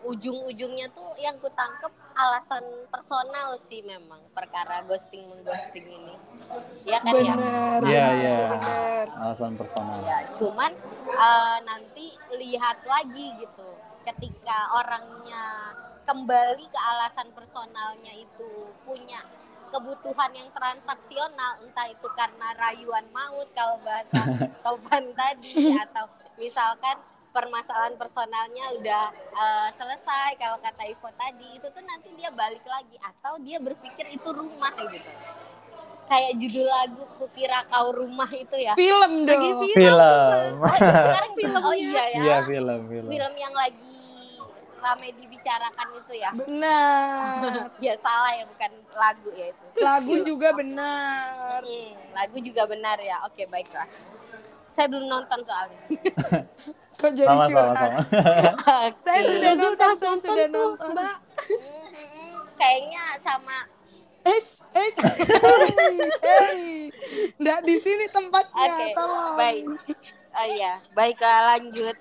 ujung-ujungnya tuh yang kutangkep alasan personal sih memang perkara ghosting mengghosting ini. Ya kan ya? Bener, Iya, bener, iya. bener. alasan personal. Ya, cuman eh, nanti lihat lagi gitu. Ketika orangnya kembali ke alasan personalnya itu punya kebutuhan yang transaksional, entah itu karena rayuan maut kalau bahasa (laughs) Topan tadi atau misalkan permasalahan personalnya udah eh, selesai kalau kata Ivo tadi itu tuh nanti dia balik lagi atau dia berpikir itu rumah gitu. Kayak judul lagu Kukira Kau Rumah itu ya. Film Lagi dong. tuh, Mbak. Film. Oh, itu sekarang (laughs) Filmnya. Oh iya ya. Iya, film, film. Film yang lagi ramai dibicarakan itu ya. Benar. (laughs) Ya salah ya bukan lagu ya itu. Lagu juga benar. Hmm, lagu juga benar ya. Oke, baiklah. Saya belum nonton soalnya. (laughs) Kok jadi Sama, sama, curhat? sama. Oke. (laughs) Saya sudah Nuzul nonton, saya nonton sudah tuh, nonton. Mbak. Hmm, hmm, hmm. Kayaknya sama Eh, (laughs) eh, hey, hey. Nggak di sini tempatnya, Oke, tolong. baik. Oh iya, baiklah lanjut.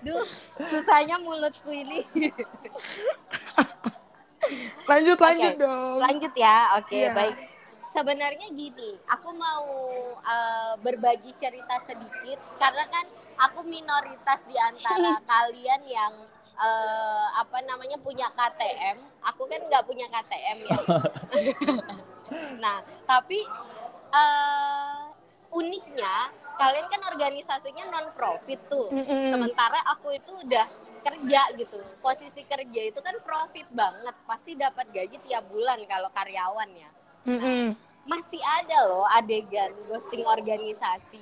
Duh, susahnya mulutku ini. Lanjut, lanjut Oke, dong. Lanjut ya, oke Iya. baik. Sebenarnya gini, aku mau eh, berbagi cerita sedikit karena kan aku minoritas di antara (laughs) kalian yang eh, apa namanya punya KTM. Aku kan nggak punya KTM ya. (laughs) nah, tapi eh, uniknya kalian kan organisasinya non profit tuh. Sementara aku itu udah kerja gitu. Posisi kerja itu kan profit banget. Pasti dapat gaji tiap bulan kalau karyawan ya. Mm-mm. Masih ada loh adegan ghosting organisasi.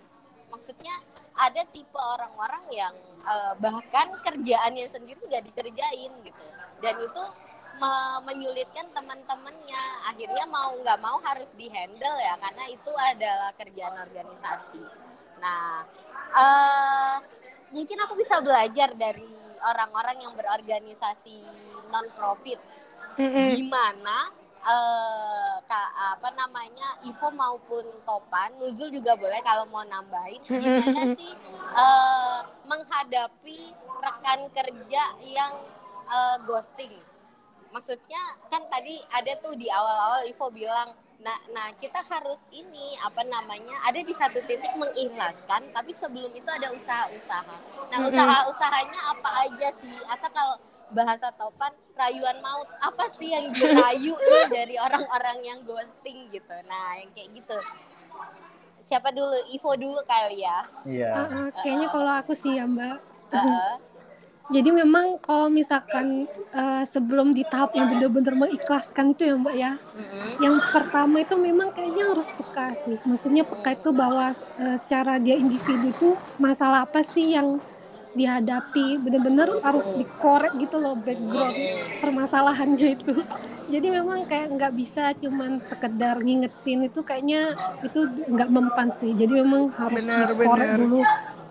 Maksudnya ada tipe orang-orang yang eh, bahkan kerjaannya sendiri nggak dikerjain gitu. Dan itu me- menyulitkan teman-temannya. Akhirnya mau nggak mau harus dihandle ya karena itu adalah kerjaan organisasi. Nah, eh mungkin aku bisa belajar dari orang-orang yang berorganisasi non profit Mm-mm. gimana eh ka- apa namanya Ivo maupun Topan Nuzul juga boleh kalau mau nambahin. (laughs) Gimana sih eh, menghadapi rekan kerja yang eh, ghosting? Maksudnya kan tadi ada tuh di awal-awal Ivo bilang nah nah kita harus ini apa namanya ada di satu titik mengikhlaskan tapi sebelum itu ada usaha-usaha. Nah usaha-usahanya apa aja sih? Atau kalau bahasa topan rayuan maut apa sih yang dirayu nih dari orang-orang yang ghosting gitu nah yang kayak gitu siapa dulu Ivo dulu kali ya Iya. Ah, ah, kayaknya kalau aku sih ya Mbak. Heeh. (laughs) Jadi memang kalau misalkan eh, sebelum di tahap yang benar-benar mengikhlaskan itu ya Mbak ya. Mm-mm. Yang pertama itu memang kayaknya harus peka sih. Maksudnya peka itu bahwa eh, secara dia individu itu masalah apa sih yang dihadapi benar-benar harus dikorek gitu loh background permasalahannya itu. Jadi memang kayak nggak bisa cuman sekedar ngingetin itu kayaknya itu nggak mempan sih. Jadi memang harus Benar, dikorek benar. dulu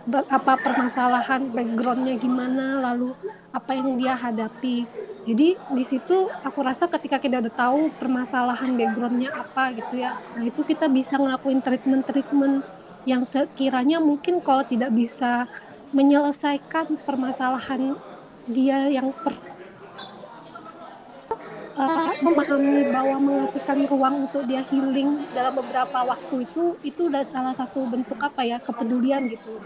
apa permasalahan backgroundnya gimana lalu apa yang dia hadapi jadi di situ aku rasa ketika kita udah tahu permasalahan backgroundnya apa gitu ya nah itu kita bisa ngelakuin treatment treatment yang sekiranya mungkin kalau tidak bisa menyelesaikan permasalahan dia yang per- eh, memahami bahwa mengasihkan ruang untuk dia healing dalam beberapa waktu itu itu udah salah satu bentuk apa ya kepedulian gitu.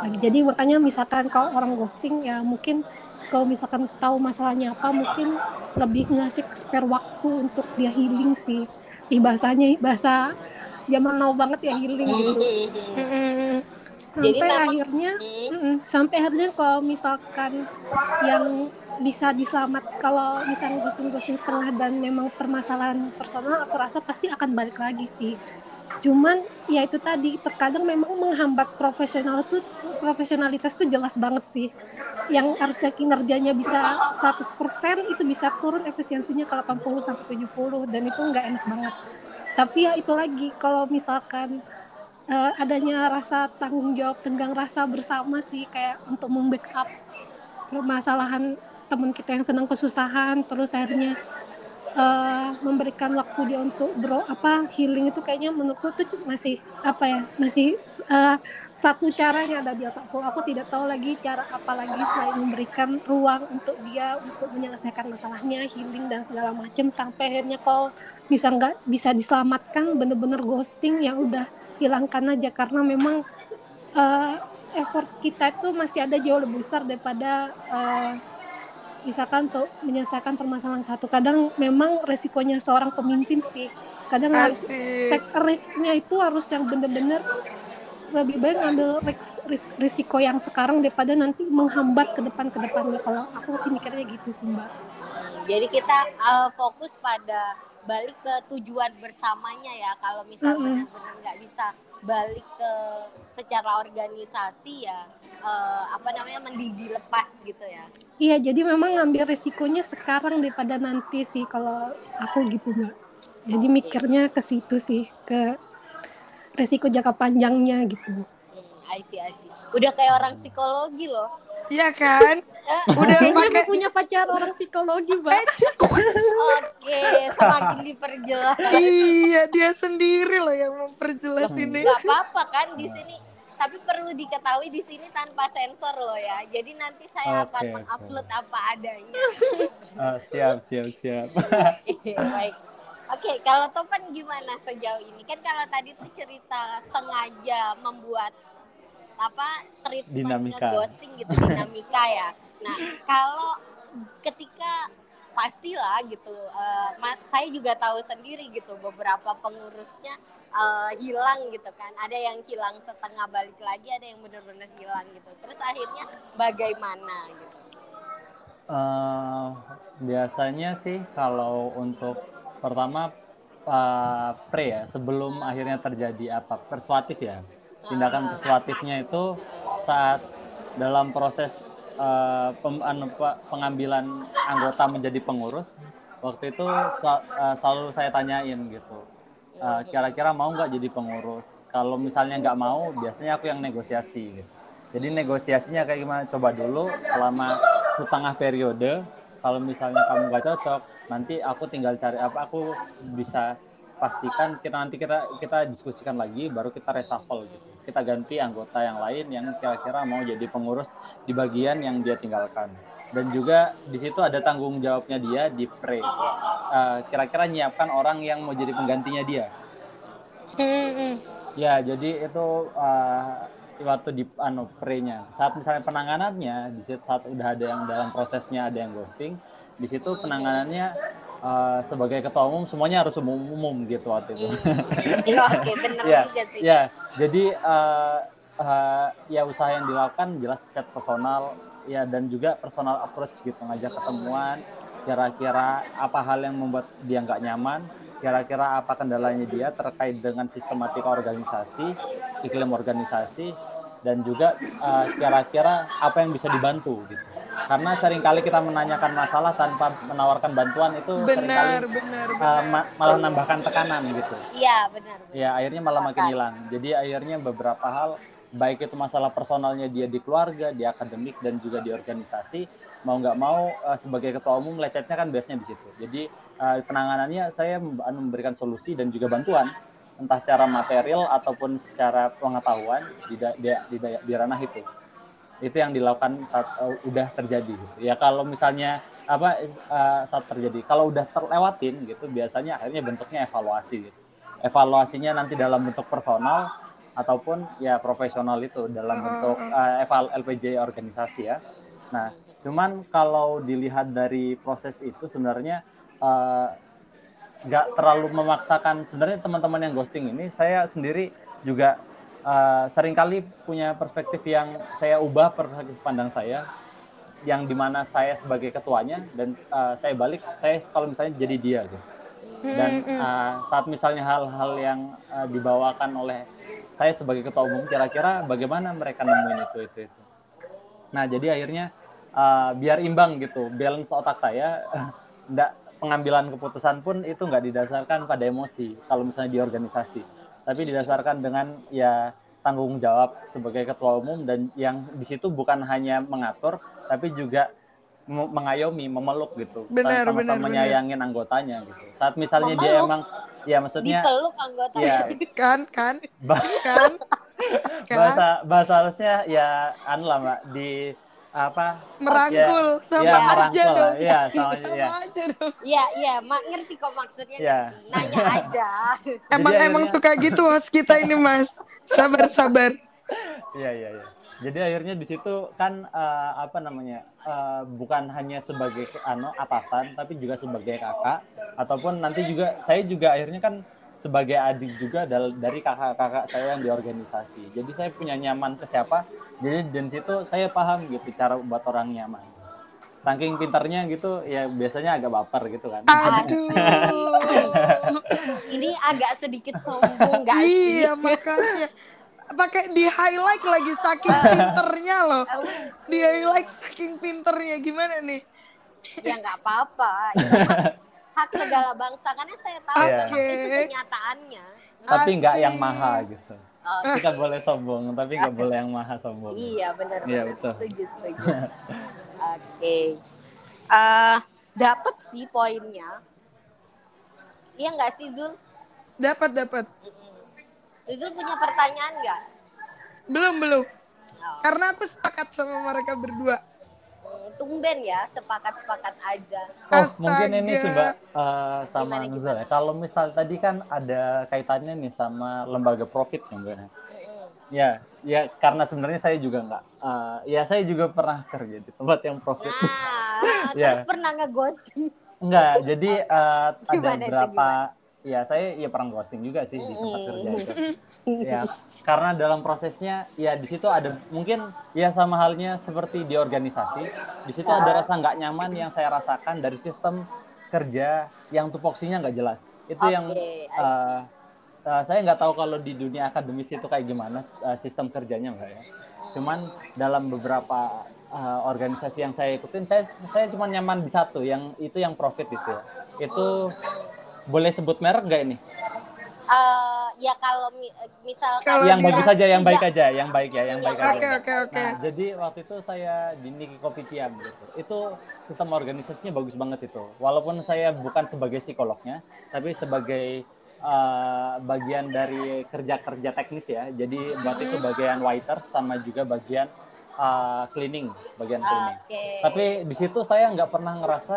Nah, jadi makanya misalkan kalau orang ghosting ya mungkin kalau misalkan tahu masalahnya apa mungkin lebih ngasih spare waktu untuk dia healing sih. Ih, bahasanya bahasa zaman now banget ya healing gitu. Mm-mm. Sampai Jadi memang- akhirnya Hmm. sampai akhirnya kalau misalkan yang bisa diselamat kalau misalnya ghosting-ghosting setengah dan memang permasalahan personal aku rasa pasti akan balik lagi sih cuman ya itu tadi terkadang memang menghambat profesional itu profesionalitas itu jelas banget sih yang harusnya kinerjanya bisa 100% itu bisa turun efisiensinya ke 80 sampai 70 dan itu nggak enak banget tapi ya itu lagi kalau misalkan eh, adanya rasa tanggung jawab tenggang rasa bersama sih kayak untuk membackup permasalahan teman kita yang sedang kesusahan. Terus akhirnya uh, memberikan waktu dia untuk bro apa healing itu kayaknya menurutku tuh masih apa ya masih uh, satu caranya ada di otakku. Aku tidak tahu lagi cara apa lagi selain memberikan ruang untuk dia untuk menyelesaikan masalahnya healing dan segala macam sampai akhirnya kalau bisa nggak bisa diselamatkan bener-bener ghosting ya udah hilangkan aja karena memang uh, effort kita itu masih ada jauh lebih besar daripada uh, misalkan untuk menyelesaikan permasalahan satu. Kadang memang resikonya seorang pemimpin sih. Kadang harus take risknya itu harus yang benar-benar lebih baik ngambil ris risiko yang sekarang daripada nanti menghambat ke depan ke depannya. Kalau aku sih mikirnya gitu sih mbak. Jadi kita uh, fokus pada balik ke tujuan bersamanya ya kalau misalnya mm -hmm. benar-benar nggak bisa balik ke secara organisasi ya uh, apa namanya mendidih lepas gitu ya. Iya, jadi memang ngambil risikonya sekarang daripada nanti sih kalau aku gitu mbak. Jadi mikirnya ke situ sih ke risiko jangka panjangnya gitu. Hmm, I see, I see. Udah kayak orang psikologi loh. Iya kan? Udah pakai punya pacar orang psikologi, Mbak. (laughs) Oke, semakin diperjelas. iya, dia sendiri loh yang memperjelas ini. Gak apa-apa kan di sini tapi perlu diketahui di sini tanpa sensor loh ya. Jadi nanti saya okay, akan okay. mengupload apa adanya. (laughs) Oh, siap, siap, siap. Baik. Oke, okay, kalau Topan gimana sejauh ini? Kan kalau tadi tuh cerita sengaja membuat apa treatment ghosting gitu dinamika ya. Nah, kalau ketika pastilah gitu, uh, saya juga tahu sendiri gitu beberapa pengurusnya uh, hilang gitu kan. Ada yang hilang setengah balik lagi ada yang benar-benar hilang gitu. Terus akhirnya bagaimana gitu? Uh, biasanya sih kalau untuk pertama uh, pre ya sebelum akhirnya terjadi apa persuatif ya tindakan persuatifnya itu saat dalam proses uh, pem, anu, pengambilan anggota menjadi pengurus waktu itu selalu saya tanyain gitu eh, kira-kira mau nggak jadi pengurus? Kalau misalnya nggak mau biasanya aku yang negosiasi gitu. jadi negosiasinya kayak gimana? Coba dulu selama setengah periode kalau misalnya kamu nggak cocok nanti aku tinggal cari apa aku bisa pastikan kita nanti kita kita diskusikan lagi baru kita reshuffle gitu. Kita ganti anggota yang lain yang kira-kira mau jadi pengurus di bagian yang dia tinggalkan. Dan juga di situ ada tanggung jawabnya dia di pre uh, kira-kira nyiapkan orang yang mau jadi penggantinya dia. Ya jadi itu uh, waktu di anu pre-nya. Saat misalnya penanganannya di situ saat udah ada yang dalam prosesnya ada yang ghosting di situ penanganannya uh, sebagai ketua umum semuanya harus umum umum gitu waktu itu. Iya, (laughs) oke, benar ya, juga sih. Ya, jadi uh, uh, ya usaha yang dilakukan jelas chat personal ya dan juga personal approach gitu ngajak ketemuan kira-kira apa hal yang membuat dia nggak nyaman kira-kira apa kendalanya dia terkait dengan sistematika organisasi iklim organisasi dan juga uh, kira-kira apa yang bisa dibantu gitu. Karena sering kali kita menanyakan masalah tanpa menawarkan bantuan itu benar, sering kali benar, benar. Uh, ma malah nambahkan tekanan gitu. Iya benar, benar. Ya akhirnya malah makin hilang. Jadi akhirnya beberapa hal baik itu masalah personalnya dia di keluarga, di akademik dan juga di organisasi, mau nggak mau uh, sebagai ketua umum lecetnya kan biasanya di situ. Jadi uh, penanganannya saya memberikan solusi dan juga bantuan entah secara material ataupun secara pengetahuan di di, di, di ranah itu. Itu yang dilakukan saat uh, udah terjadi. Ya kalau misalnya apa uh, saat terjadi, kalau udah terlewatin gitu biasanya akhirnya bentuknya evaluasi gitu. Evaluasinya nanti dalam bentuk personal ataupun ya profesional itu dalam bentuk uh, eval LPJ organisasi ya. Nah, cuman kalau dilihat dari proses itu sebenarnya nggak terlalu memaksakan. Sebenarnya teman-teman yang ghosting ini saya sendiri juga uh, sering kali punya perspektif yang saya ubah perspektif pandang saya yang di mana saya sebagai ketuanya dan uh, saya balik saya kalau misalnya jadi dia gitu. Dan uh, saat misalnya hal-hal yang uh, dibawakan oleh saya sebagai ketua umum kira-kira bagaimana mereka nemuin itu itu itu. Nah jadi akhirnya uh, biar imbang gitu balance otak saya (laughs) enggak pengambilan keputusan pun itu nggak didasarkan pada emosi kalau misalnya di organisasi tapi didasarkan dengan ya tanggung jawab sebagai ketua umum dan yang di situ bukan hanya mengatur tapi juga me- mengayomi, memeluk gitu. Benar, benar, benar. menyayangin anggotanya gitu. Saat misalnya dia Memeluk? emang ya maksudnya Dipeluk anggota. ya Kan, kan, bah- kan, (laughs) kan. bahasa bahasa halusnya ya anu lah Mbak di apa Merangkul ya, sama ya, aja merangkul dong. Iya, sama, Sama ya. aja dong. Iya, iya, mak ngerti kok maksudnya. Iya. ngerti. Nanya aja. (laughs) Emang Jadi emang akhirnya- suka gitu host kita ini mas. Sabar sabar. Iya iya iya. Jadi akhirnya di situ kan eh, apa namanya eh, bukan hanya sebagai ano atasan tapi juga sebagai kakak ataupun nanti juga saya juga akhirnya kan sebagai adik juga dari kakak-kakak saya yang di organisasi. Jadi saya punya nyaman ke siapa. Jadi dan situ saya paham gitu cara buat orang nyaman. Saking pintarnya gitu ya biasanya agak baper gitu kan. Aduh. (laughs) Ini agak sedikit sombong gak sih? iya makanya pakai di highlight lagi saking pinternya loh. Di highlight saking pinternya gimana nih? Ya nggak apa-apa. (laughs) Hak, segala bangsa. Karena saya tahu Iya. memang itu kenyataannya. tapi nggak yang Asik. maha gitu. Oh, Kita boleh sombong tapi nggak boleh yang maha sombong. iya benar Iya, benar. betul. Setuju setuju. (laughs) Oke. Eh, dapat sih poinnya. Iya nggak sih Zul? Dapat dapat. Zul punya pertanyaan nggak? Belum belum. Oh, Karena aku sepakat sama mereka berdua. Tumben ya, sepakat-sepakat aja. Oh, mungkin ini Astaga. coba eh, sama Gimana, Nuzul ya. Kalau misal tadi kan ada kaitannya nih sama lembaga profit ya, Mbak. Mm-mm. Ya, ya karena sebenarnya saya juga nggak. eh, ya saya juga pernah kerja di tempat yang profit. Nah, Iya. (laughs) terus pernah ngeghosting. Enggak, jadi eh, (laughs) ada itu, beberapa. Ya saya ya pernah ghosting juga sih di tempat kerja itu. (laughs) Ya karena dalam prosesnya ya di situ ada mungkin ya sama halnya seperti di organisasi di situ ada rasa nggak nyaman yang saya rasakan dari sistem kerja yang tupoksinya nggak jelas itu yang I see. eh, eh, saya nggak tahu kalau di dunia akademis itu kayak gimana eh, sistem kerjanya mbak ya cuman dalam beberapa eh, organisasi yang saya ikutin saya saya cuma nyaman di satu yang itu yang profit itu ya itu boleh sebut merek nggak ini Eh, ya kalau mi- misalkan Kalau yang bagus saja, yang baik tidak- aja, yang baik ya, yang baik Oke, aja. Oke oke oke. Nah, jadi waktu itu saya di Niki Kopitiam gitu. Itu sistem organisasinya bagus banget itu. Walaupun saya bukan sebagai psikolognya, tapi sebagai eh, bagian dari kerja-kerja teknis ya. Jadi buat itu bagian waiters sama juga bagian eh, cleaning, bagian cleaning. Oke. Tapi di situ saya nggak pernah ngerasa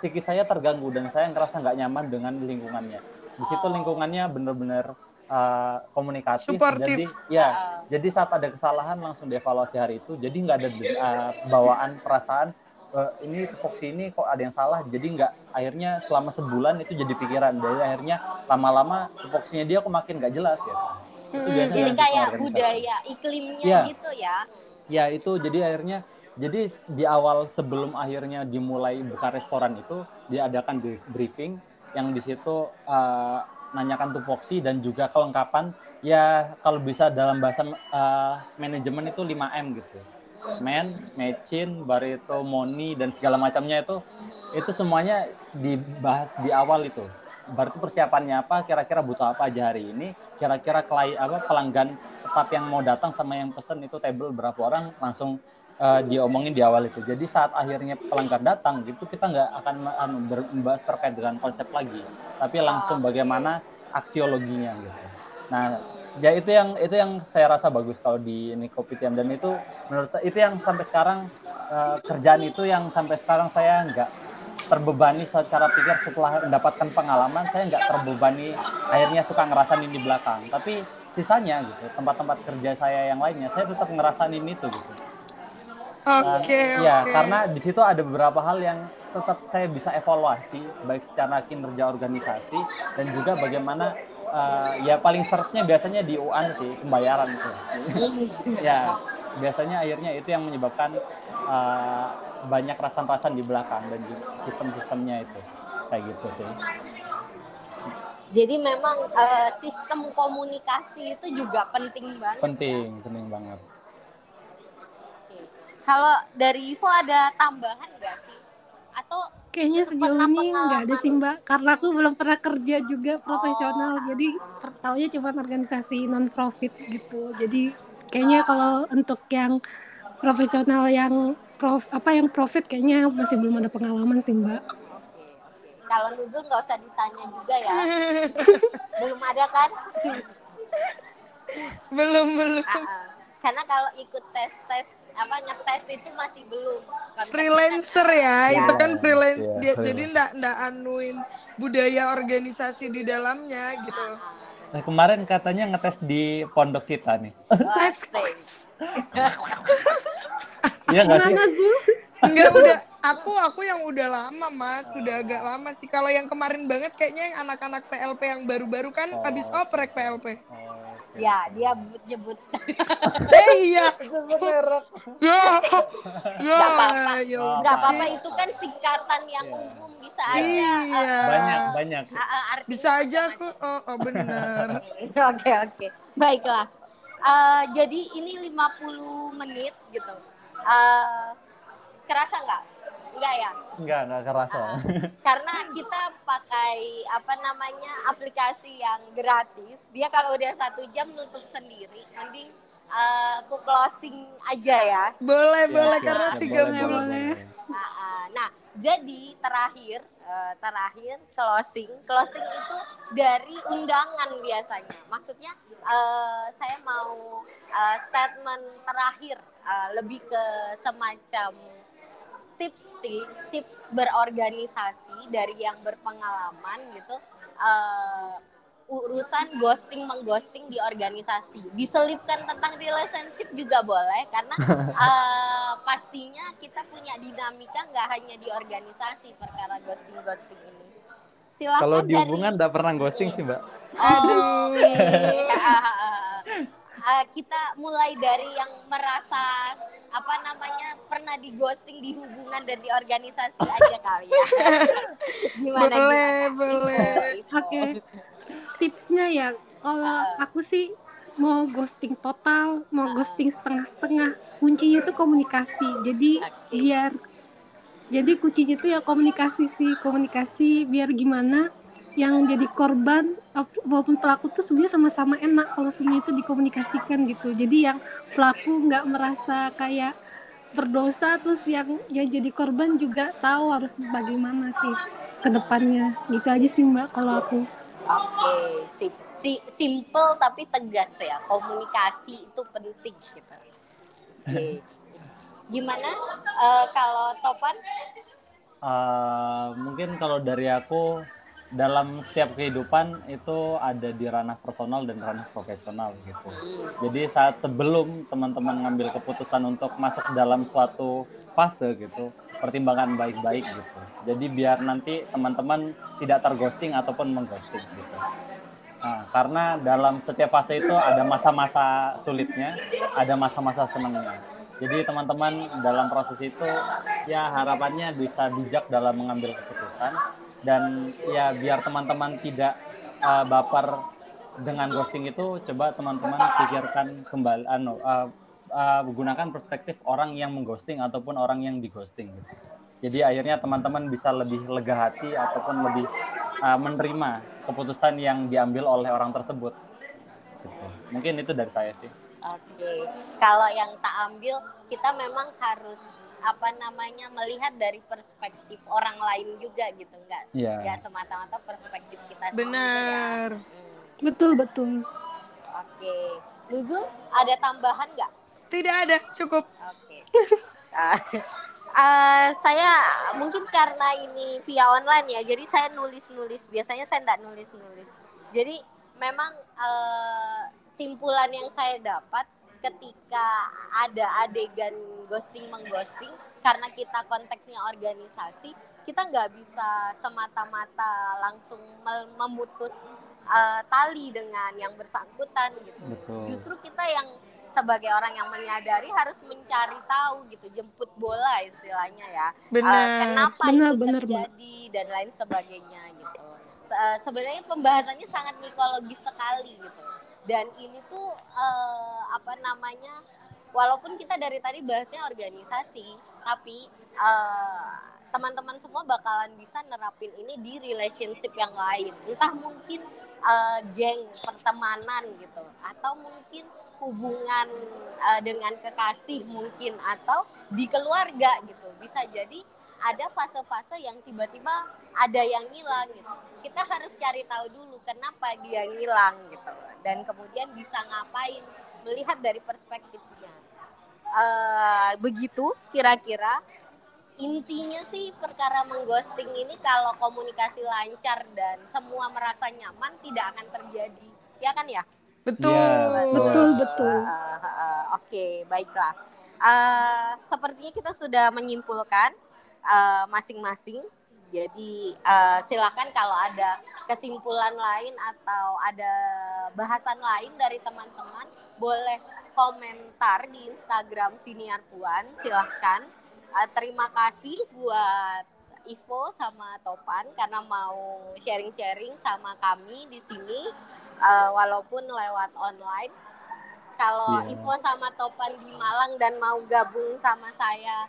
psikis saya terganggu dan saya ngerasa nggak nyaman dengan lingkungannya. Di situ lingkungannya bener-bener uh, komunikatif. Suportif. Jadi ya, Ah. jadi saat ada kesalahan langsung dievaluasi hari itu. Jadi nggak ada uh, bawaan perasaan uh, ini tupoksi ini kok ada yang salah. Jadi nggak akhirnya selama sebulan itu jadi pikiran. Jadi akhirnya lama-lama tupoksinya dia kok makin nggak jelas ya. Hmm, Jadi kayak budaya iklimnya Iya. gitu ya. Ya itu jadi akhirnya jadi di awal sebelum akhirnya dimulai buka restoran itu diadakan di- briefing yang di situ eh, nanyakan tupoksi dan juga kelengkapan ya kalau bisa dalam bahasa eh, manajemen itu 5M gitu. Man, mecin, baru itu money dan segala macamnya itu itu semuanya dibahas di awal itu. Itu persiapannya apa, kira-kira butuh apa aja hari ini, kira-kira klien apa pelanggan tetap yang mau datang sama yang pesen itu table berapa orang langsung eh, diomongin di awal itu. Jadi saat akhirnya pelanggan datang gitu kita nggak akan anu, membahas terkait dengan konsep lagi, tapi langsung bagaimana aksiologinya gitu. Nah, ya itu yang itu yang saya rasa bagus kalau di ini Kopitiam dan itu menurut saya itu yang sampai sekarang eh, kerjaan itu yang sampai sekarang saya nggak terbebani secara pikir setelah mendapatkan pengalaman saya nggak terbebani akhirnya suka ngerasain di belakang tapi sisanya gitu tempat-tempat kerja saya yang lainnya saya tetap ngerasain ini itu gitu Oke ya oke. karena di situ ada beberapa hal yang tetap saya bisa evaluasi baik secara kinerja organisasi dan juga bagaimana eh, ya paling seretnya biasanya di UAN sih pembayaran itu ya biasanya akhirnya itu yang menyebabkan eh, banyak rasan-rasan di belakang dan sistem-sistemnya itu kayak gitu sih Jadi memang eh, sistem komunikasi itu juga penting banget. penting penting banget. Kalau dari Ivo ada tambahan nggak sih? Atau Kayaknya sejauh ini nggak ada sih mbak, karena aku belum pernah kerja juga profesional, Oh. jadi taunya cuma organisasi non profit gitu. Jadi kayaknya kalau untuk yang profesional yang prof apa yang profit kayaknya masih belum ada pengalaman sih mbak Oke, oke. Kalau Nuzul nggak usah ditanya juga ya. (laughs) belum ada kan? belum belum Ah, ah. Karena kalau ikut tes tes apa ngetes itu masih belum. Freelancer ya, Ya. itu kan freelance Iya, dia freelance. jadi ndak ndak anuin budaya organisasi di dalamnya gitu Nah, kemarin katanya ngetes di pondok kita nih. Tes-. (laughs) Iya nggak sih? Enggak udah aku aku yang udah lama mas sudah agak lama sih kalau yang kemarin banget kayaknya yang anak-anak PLP yang baru-baru kan Oh. habis oprek PLP Oh. Ya, dia nyebut eh iya (laughs) sebut merek. ya ya Nggak apa-apa. ya apa-apa sih. itu kan singkatan yang Iya. umum bisa aja. Iya. eh, Banyak, banyak. artinya bisa aja aku oh, oh benar (laughs) Oke oke baiklah. Eh, jadi ini 50 menit gitu. Eh, kerasa nggak? Nggak ya? Enggak, enggak kerasa. (laughs) Karena kita pakai apa namanya aplikasi yang gratis. Dia kalau udah satu jam nutup sendiri. Mending eh, aku closing aja ya. boleh Ya, boleh karena siap, tiga boleh, puluh boleh. Nah, ah, nah, jadi terakhir eh, terakhir closing closing itu dari undangan biasanya. Maksudnya eh, saya mau eh, statement terakhir eh, lebih ke semacam tips sih, tips berorganisasi dari yang berpengalaman gitu. eh, urusan ghosting mengghosting di organisasi diselipkan tentang relationship juga boleh karena (laughs) eh, pastinya kita punya dinamika nggak hanya di organisasi perkara ghosting ghosting ini silahkan Kalau di dari hubungan enggak pernah ghosting sih, Mbak. aduh (laughs) Eh, kita mulai dari yang merasa apa namanya pernah di ghosting di hubungan dan di organisasi aja kali ya. (laughs) Gimana? boleh gimana? boleh Itu. Oke. Tipsnya ya, kalau aku sih mau ghosting total, mau ghosting setengah-setengah, kuncinya itu komunikasi. Jadi Oke. biar jadi kuncinya itu ya komunikasi sih, komunikasi biar gimana yang jadi korban maupun pelaku tuh sebenarnya sama-sama enak kalau semuanya itu dikomunikasikan gitu. Jadi yang pelaku nggak merasa kayak berdosa terus yang yang jadi korban juga tahu harus bagaimana sih ke depannya. Gitu aja sih Mbak kalau aku. Oke, sip. Si, simple tapi tegas ya. Komunikasi itu penting gitu. Oke. (laughs) Gimana eh, kalau Topan? Eh, mungkin kalau dari aku dalam setiap kehidupan itu ada di ranah personal dan ranah profesional gitu. Jadi saat sebelum teman-teman ngambil keputusan untuk masuk dalam suatu fase gitu, pertimbangan baik-baik gitu. Jadi biar nanti teman-teman tidak terghosting ataupun mengghosting gitu. Nah, karena dalam setiap fase itu ada masa-masa sulitnya, ada masa-masa senangnya. Jadi teman-teman dalam proses itu ya harapannya bisa bijak dalam mengambil keputusan dan ya biar teman-teman tidak uh, baper dengan ghosting itu coba teman-teman pikirkan kembali anu uh, uh, gunakan perspektif orang yang mengghosting ataupun orang yang dighosting gitu. Jadi akhirnya teman-teman bisa lebih lega hati ataupun lebih uh, menerima keputusan yang diambil oleh orang tersebut. Gitu. Mungkin itu dari saya sih. Oke, kalau yang tak ambil kita memang harus apa namanya melihat dari perspektif orang lain juga gitu, enggak Iya. enggak semata-mata perspektif kita sendiri ya. benar Hmm, Betul betul. Oke, Nuzul ada tambahan nggak? tidak ada cukup Oke. Ah, (laughs) saya mungkin karena ini via online ya, jadi saya nulis-nulis. Biasanya saya nggak nulis-nulis. Jadi memang eh, simpulan yang saya dapat ketika ada adegan ghosting mengghosting karena kita konteksnya organisasi kita nggak bisa semata-mata langsung memutus eh, tali dengan yang bersangkutan gitu. Betul. justru kita yang sebagai orang yang menyadari harus mencari tahu gitu jemput bola istilahnya ya. Eh, benar. kenapa Benar, itu benar, terjadi dan lain sebagainya gitu. Se- eh, sebenarnya pembahasannya sangat mikologis sekali gitu dan ini tuh eh, apa namanya walaupun kita dari tadi bahasnya organisasi tapi eh, teman-teman semua bakalan bisa nerapin ini di relationship yang lain. Entah mungkin uh, geng pertemanan gitu atau mungkin hubungan uh, dengan kekasih mungkin atau di keluarga gitu. Bisa jadi ada fase-fase yang tiba-tiba ada yang ngilang gitu. Kita harus cari tahu dulu kenapa dia ngilang gitu. Dan kemudian bisa ngapain melihat dari perspektifnya. Uh, begitu kira-kira. Intinya sih perkara mengghosting ini kalau komunikasi lancar dan semua merasa nyaman tidak akan terjadi. Ya kan ya? Betul. Ya, betul betul. Uh, uh, uh, oke okay, baiklah. Uh, sepertinya kita sudah menyimpulkan uh, masing-masing jadi uh, silakan kalau ada kesimpulan lain atau ada bahasan lain dari teman-teman boleh komentar di Instagram Siniar Puan silahkan uh, terima kasih buat Ivo sama Topan karena mau sharing-sharing sama kami di sini uh, walaupun lewat online. Kalau yeah. Ivo sama Topan di Malang dan mau gabung sama saya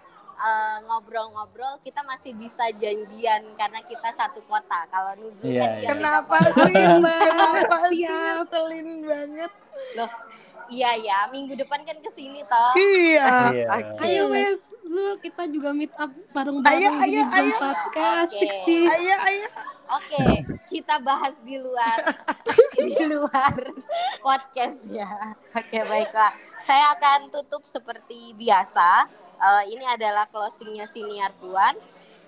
ngobrol-ngobrol, uh, kita masih bisa janjian karena kita satu kota. Kalau Nuzul yeah, kan yeah. (laughs) Kenapa sih? Kenapa sih ngeselin banget? Loh, iya ya, minggu depan kan ke sini toh. Iya. Iya. Ayo wes lu kita juga meet up bareng-bareng Ayo, di ayo, ayo. jam 4 Kak, asik Oke. sih Ayo, ayo. Oke, kita bahas di luar (laughs) di luar podcast ya. Oke, baiklah. Saya akan tutup seperti biasa. Eh, ini adalah closingnya siniar Puan.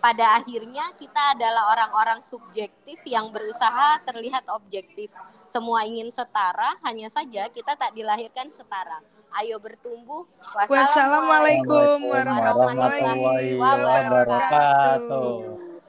Pada akhirnya kita adalah orang-orang subjektif yang berusaha terlihat objektif. Semua ingin setara, hanya saja kita tak dilahirkan setara. Ayo bertumbuh. Wassalamualaikum warahmatullahi wabarakatuh.